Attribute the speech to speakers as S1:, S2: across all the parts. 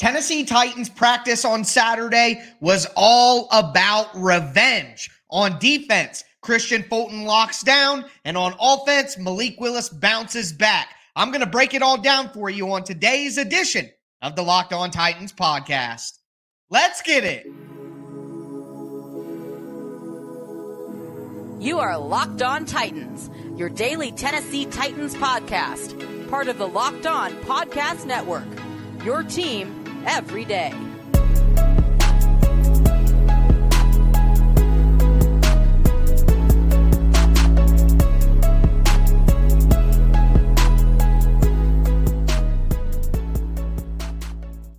S1: Tennessee Titans practice on Saturday was all about revenge. On defense, Kristian Fulton locks down, and on offense, Malik Willis bounces back. I'm going to break it all down for you on today's edition of the Locked On Titans podcast. Let's get it.
S2: You are Locked On Titans, your daily Tennessee Titans podcast, part of the Locked On Podcast Network. Your team every day.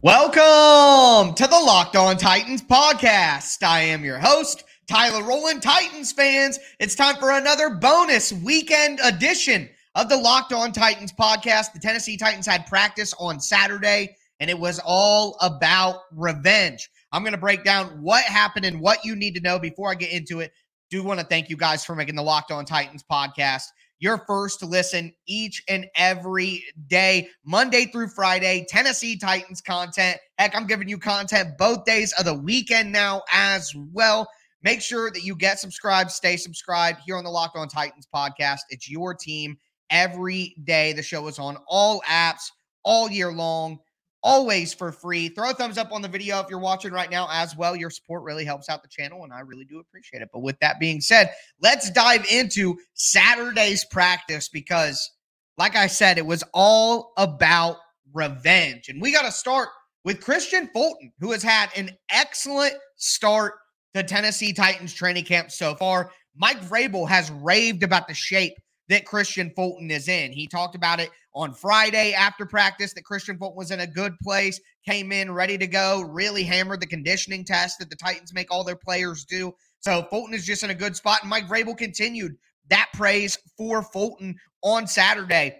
S1: Welcome to the Locked On Titans podcast. I am your host, Tyler Rowland. Titans fans, it's time for another bonus weekend edition of the Locked On Titans podcast. The Tennessee Titans had practice on Saturday and it was all about revenge. I'm going to break down what happened and what you need to know before I get into it. Do want to thank you guys for making the Locked On Titans podcast your first to listen each and every day, Monday through Friday, Tennessee Titans content. Heck, I'm giving you content both days of the weekend now as well. Make sure that you get subscribed, stay subscribed here on the Locked On Titans podcast. It's your team every day. The show is on all apps all year long always for free. Throw a thumbs up on the video if you're watching right now as well. Your support really helps out the channel, and I really do appreciate it. But with that being said, let's dive into Saturday's practice because, like I said, it was all about revenge. And we got to start with Kristian Fulton, who has had an excellent start to Tennessee Titans training camp so far. Mike Vrabel has raved about the shape that Kristian Fulton is in. He talked about it on Friday after practice that Kristian Fulton was in a good place, came in ready to go, really hammered the conditioning test that the Titans make all their players do. So Fulton is just in a good spot. And Mike Vrabel continued that praise for Fulton on Saturday.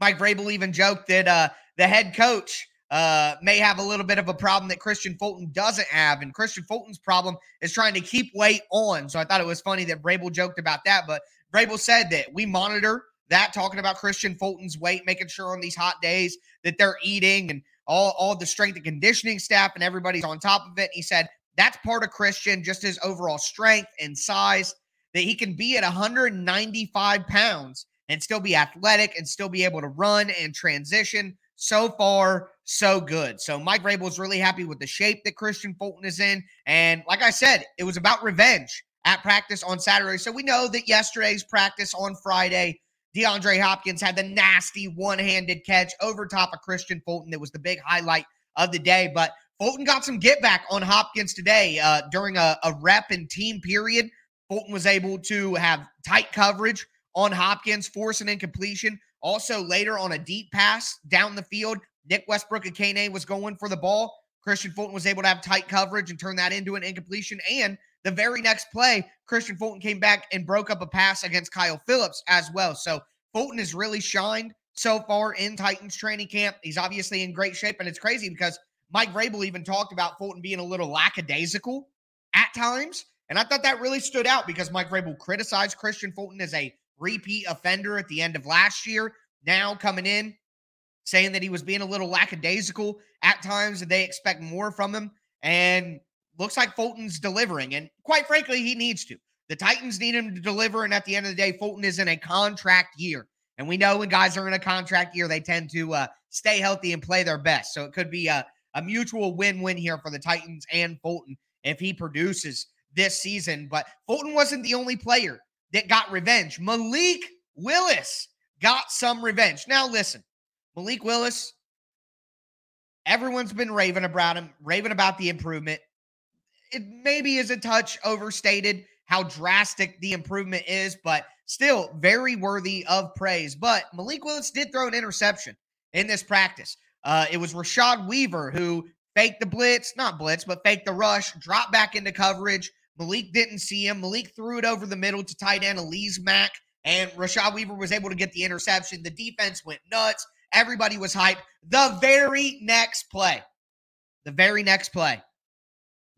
S1: Mike Vrabel even joked that uh, the head coach uh, may have a little bit of a problem that Kristian Fulton doesn't have. And Kristian Fulton's problem is trying to keep weight on. So I thought it was funny that Vrabel joked about that. But Vrabel said that we monitor that, talking about Kristian Fulton's weight, making sure on these hot days that they're eating and all, all the strength and conditioning staff and everybody's on top of it. He said that's part of Kristian, just his overall strength and size, that he can be at 195 pounds and still be athletic and still be able to run and transition. So far, so good. So Mike Vrabel is really happy with the shape that Kristian Fulton is in. And like I said, it was about revenge at practice on Saturday. So we know that yesterday's practice on Friday, DeAndre Hopkins had the nasty one handed catch over top of Kristian Fulton. That was the big highlight of the day. But Fulton got some get back on Hopkins today uh, during a, a rep and team period. Fulton was able to have tight coverage on Hopkins, force an incompletion. Also, later on a deep pass down the field, Nick Westbrook-Ikhine was going for the ball. Kristian Fulton was able to have tight coverage and turn that into an incompletion. And the very next play, Kristian Fulton came back and broke up a pass against Kyle Phillips as well. So Fulton has really shined so far in Titans training camp. He's obviously in great shape. And it's crazy because Mike Vrabel even talked about Fulton being a little lackadaisical at times. And I thought that really stood out because Mike Vrabel criticized Kristian Fulton as a repeat offender at the end of last year. Now coming in, saying that he was being a little lackadaisical at times and they expect more from him. And looks like Fulton's delivering. And quite frankly, he needs to. The Titans need him to deliver. And at the end of the day, Fulton is in a contract year. And we know when guys are in a contract year, they tend to uh, stay healthy and play their best. So it could be a, a mutual win win here for the Titans and Fulton if he produces this season. But Fulton wasn't the only player that got revenge. Malik Willis got some revenge. Now, listen, Malik Willis, everyone's been raving about him, raving about the improvement it maybe is a touch overstated how drastic the improvement is, but still very worthy of praise. But Malik Willis did throw an interception in this practice. Uh, it was Rashad Weaver who faked the blitz, not blitz, but faked the rush, dropped back into coverage. Malik didn't see him. Malik threw it over the middle to tight end Elise Mack, and Rashad Weaver was able to get the interception. The defense went nuts. Everybody was hyped. The very next play, the very next play,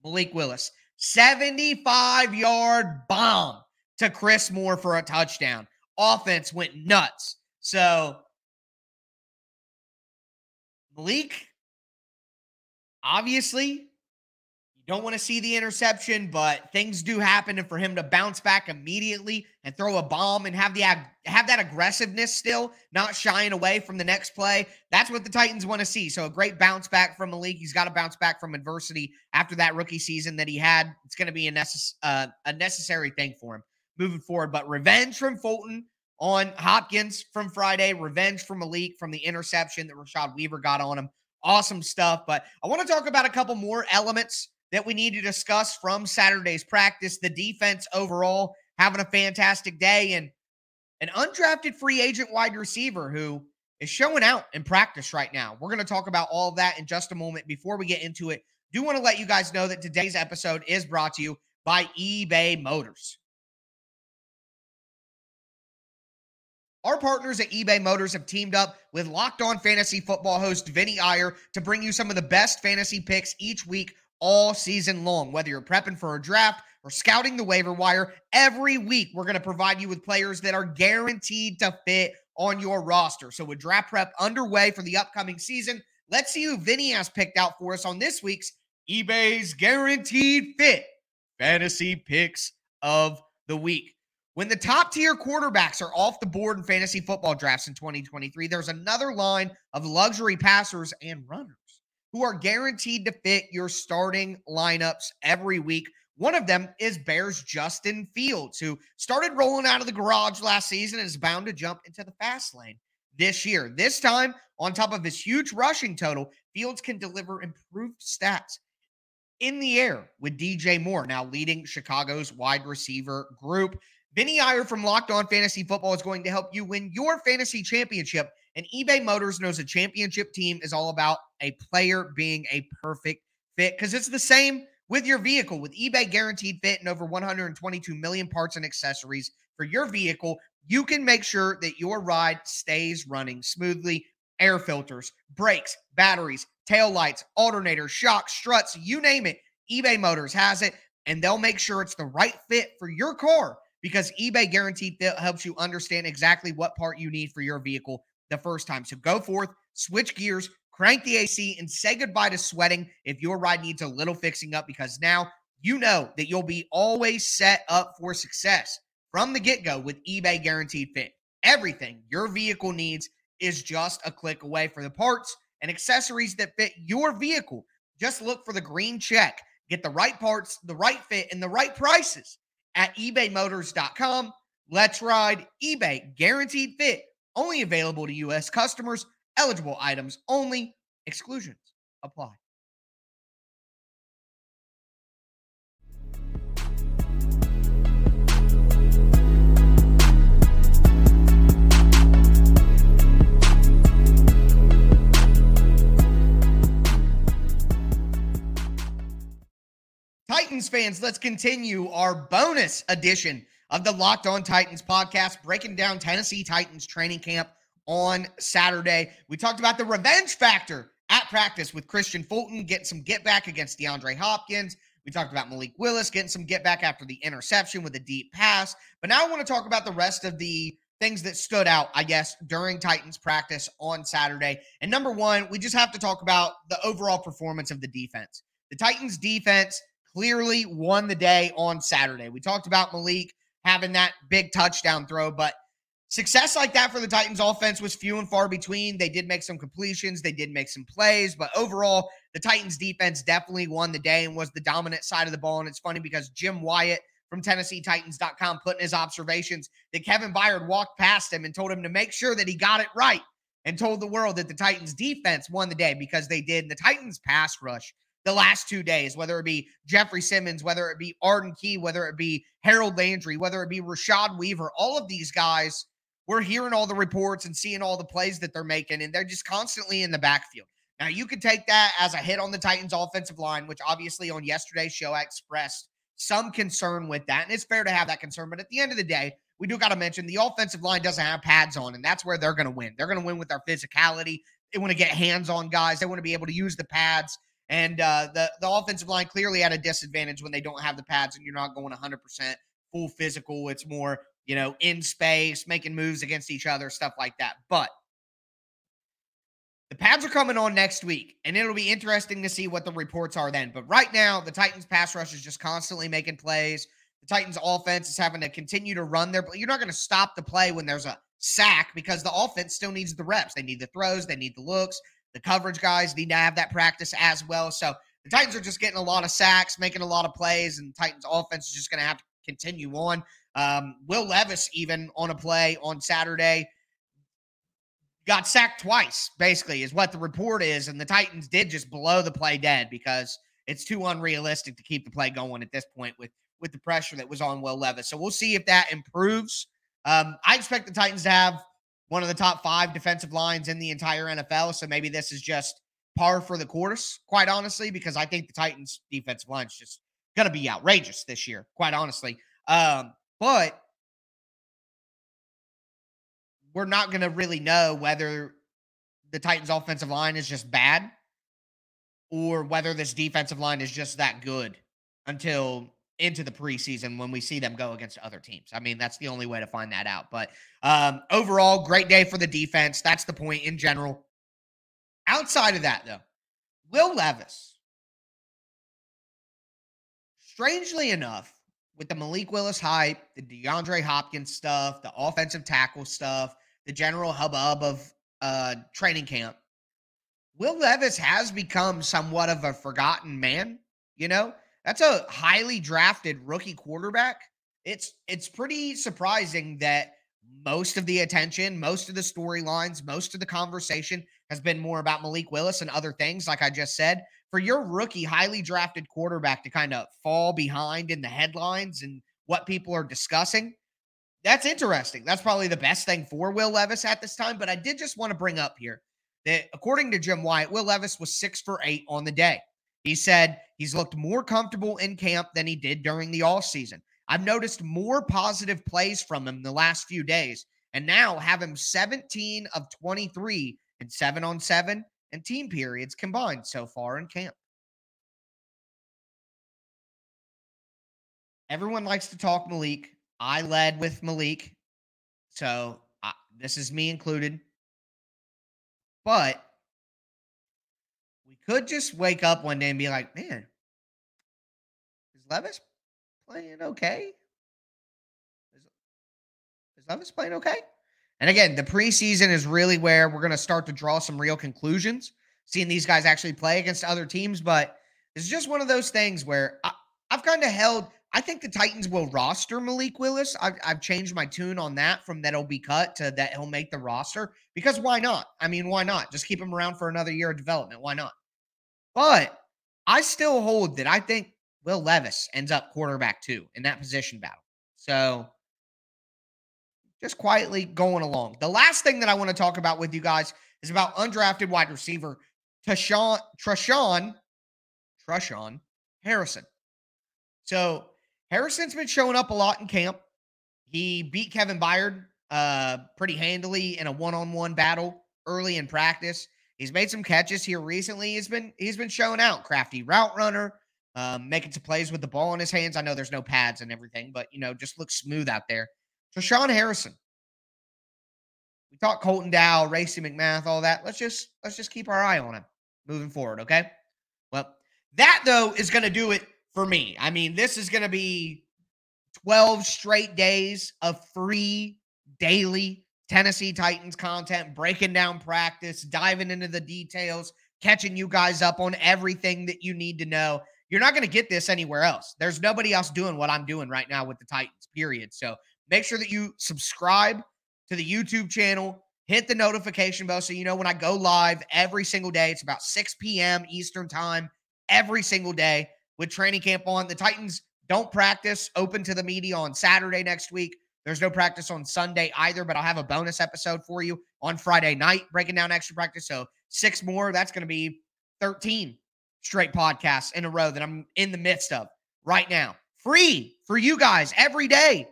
S1: Malik Willis. 75 yard bomb to Chris Moore for a touchdown. Offense went nuts. So, Malik, obviously, don't want to see the interception, but things do happen, and for him to bounce back immediately and throw a bomb and have the have that aggressiveness still, not shying away from the next play, that's what the Titans want to see. So a great bounce back from Malik. He's got to bounce back from adversity after that rookie season that he had. It's going to be a, necess- uh, a necessary thing for him moving forward. But revenge from Fulton on Hopkins from Friday, revenge from Malik from the interception that Rashad Weaver got on him. Awesome stuff. But I want to talk about a couple more elements that we need to discuss from Saturday's practice. The defense overall having a fantastic day and an undrafted free agent wide receiver who is showing out in practice right now. We're going to talk about all that in just a moment. Before we get into it, do want to let you guys know that today's episode is brought to you by eBay Motors. Our partners at eBay Motors have teamed up with Locked On Fantasy Football host Vinny Iyer to bring you some of the best fantasy picks each week all season long. Whether you're prepping for a draft or scouting the waiver wire, every week we're going to provide you with players that are guaranteed to fit on your roster. So, with draft prep underway for the upcoming season, let's see who Vinny has picked out for us on this week's eBay's Guaranteed Fit Fantasy Picks of the Week. When the top tier quarterbacks are off the board in fantasy football drafts in 2023, there's another line of luxury passers and runners who are guaranteed to fit your starting lineups every week. One of them is Bears Justin Fields, who started rolling out of the garage last season and is bound to jump into the fast lane this year. This time, on top of his huge rushing total, Fields can deliver improved stats in the air with DJ Moore now leading Chicago's wide receiver group. Vinny Iyer from Locked On Fantasy Football is going to help you win your fantasy championship and eBay Motors knows a championship team is all about a player being a perfect fit because it's the same with your vehicle. With eBay Guaranteed Fit and over 122 million parts and accessories for your vehicle, you can make sure that your ride stays running smoothly. Air filters, brakes, batteries, tail lights, alternators, shocks, struts, you name it. eBay Motors has it, and they'll make sure it's the right fit for your car because eBay Guaranteed Fit helps you understand exactly what part you need for your vehicle the first time. So go forth, switch gears, crank the AC, and say goodbye to sweating if your ride needs a little fixing up because now you know that you'll be always set up for success from the get go with eBay Guaranteed Fit. Everything your vehicle needs is just a click away for the parts and accessories that fit your vehicle. Just look for the green check. Get the right parts, the right fit, and the right prices at ebaymotors.com. Let's ride eBay Guaranteed Fit only available to U.S. customers. Eligible items only. Exclusions apply. Titans fans, let's continue our bonus edition of the Locked On Titans podcast, breaking down Tennessee Titans training camp on Saturday. We talked about the revenge factor at practice with Kristian Fulton getting some get back against DeAndre Hopkins. We talked about Malik Willis getting some get back after the interception with a deep pass. But now I want to talk about the rest of the things that stood out, I guess, during Titans practice on Saturday. And number one, we just have to talk about the overall performance of the defense. The Titans defense clearly won the day on Saturday. We talked about Malik having that big touchdown throw. But success like that for the Titans offense was few and far between. They did make some completions, they did make some plays, but overall, the Titans defense definitely won the day and was the dominant side of the ball. And it's funny because Jim Wyatt from TennesseeTitans.com put in his observations that Kevin Byard walked past him and told him to make sure that he got it right and told the world that the Titans defense won the day because they did. The Titans pass rush the last two days, whether it be Jeffrey Simmons, whether it be Arden Key, whether it be Harold Landry, whether it be Rashad Weaver, all of these guys, we're hearing all the reports and seeing all the plays that they're making, and they're just constantly in the backfield. Now, you could take that as a hit on the Titans' offensive line, which obviously on yesterday's show I expressed some concern with that. And it's fair to have that concern. But at the end of the day, we do got to mention the offensive line doesn't have pads on, and that's where they're going to win. They're going to win with their physicality. They want to get hands on guys, they want to be able to use the pads. And uh, the the offensive line clearly at a disadvantage when they don't have the pads and you're not going 100% full physical. It's more you know in space, making moves against each other, stuff like that. But The pads are coming on next week, and it'll be interesting to see what the reports are then. But right now, the Titans pass rush is just constantly making plays. The Titans offense is having to continue to run their play. You're not going to stop the play when there's a sack because the offense still needs the reps. They need the throws, they need the looks. The coverage guys need to have that practice as well. So the Titans are just getting a lot of sacks, making a lot of plays, and Titans offense is just going to have to continue on. Um, Will Levis, even on a play on Saturday, got sacked twice, basically, is what the report is. And the Titans did just blow the play dead because it's too unrealistic to keep the play going at this point with with the pressure that was on Will Levis. So we'll see if that improves. Um, I expect the Titans to have one of the top five defensive lines in the entire NFL. So maybe this is just par for the course, quite honestly, because I think the Titans defensive line is just going to be outrageous this year, quite honestly. Um, but we're not going to really know whether the Titans' offensive line is just bad or whether this defensive line is just that good until into the preseason when we see them go against other teams. I mean, that's the only way to find that out. But um, overall, great day for the defense. That's the point in general. Outside of that, though, Will Levis, strangely enough, with the Malik Willis hype, the DeAndre Hopkins stuff, the offensive tackle stuff, the general hubbub of uh, training camp, Will Levis has become somewhat of a forgotten man. You know, that's a highly drafted rookie quarterback. It's it's pretty surprising that most of the attention, most of the storylines, most of the conversation has been more about Malik Willis and other things, like I just said. For your rookie, highly drafted quarterback to kind of fall behind in the headlines and what people are discussing, that's interesting. That's probably the best thing for Will Levis at this time. But I did just want to bring up here that according to Jim Wyatt, Will Levis was six for eight on the day. He said he's looked more comfortable in camp than he did during the all season. I've noticed more positive plays from him the last few days, and now have him 17 of 23 in seven on seven and team periods combined so far in camp. Everyone likes to talk Malik. I led with Malik. So I, this is me included. But could just wake up one day and be like, man, is Levis playing okay? Is, is Levis playing okay? And again, the preseason is really where we're going to start to draw some real conclusions, seeing these guys actually play against other teams. But it's just one of those things where I, I've kind of held. I think the Titans will roster Malik Willis. I've, I've changed my tune on that from that he'll be cut to that he'll make the roster because why not? I mean, why not? Just keep him around for another year of development. Why not? But I still hold that I think Will Levis ends up quarterback two in that position battle. So just quietly going along. The last thing that I want to talk about with you guys is about undrafted wide receiver Tashawn Tre'Shaun Tre'Shaun Harrison. So Harrison's been showing up a lot in camp. He beat Kevin Byard uh, pretty handily in a one-on-one battle early in practice. He's made some catches here recently. He's been he's been showing out. Crafty route runner, um, making some plays with the ball in his hands. I know there's no pads and everything, but you know, just looks smooth out there. So Sean Harrison. We talked Colton Dowell, Racey McMath, all that. Let's just let's just keep our eye on him moving forward, okay? Well, that though is to do it for me. I mean, this is to be 12 straight days of free daily Tennessee Titans content, breaking down practice, diving into the details, catching you guys up on everything that you need to know. You're not going to get this anywhere else. There's nobody else doing what I'm doing right now with the Titans, period. So Make sure that you subscribe to the YouTube channel, hit the notification bell so you know when I go live every single day. It's about 6 p.m. Eastern time every single day with training camp on. The Titans don't practice open to the media on Saturday next week. There's no practice on Sunday either, but I'll have a bonus episode for you on Friday night breaking down extra practice. So, six more, that's going to be 13 straight podcasts in a row that I'm in the midst of right now. Free for you guys every day.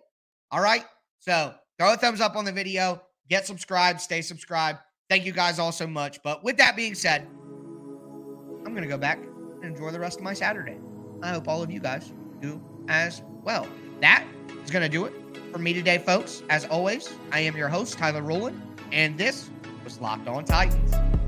S1: All right. So throw a thumbs up on the video, get subscribed, stay subscribed. Thank you guys all so much. But with that being said, I'm going to go back and enjoy the rest of my Saturday. I hope all of you guys do as well. That is going to do it for me today, folks. As always, I am your host, Tyler Rowland, and this was Locked On Titans.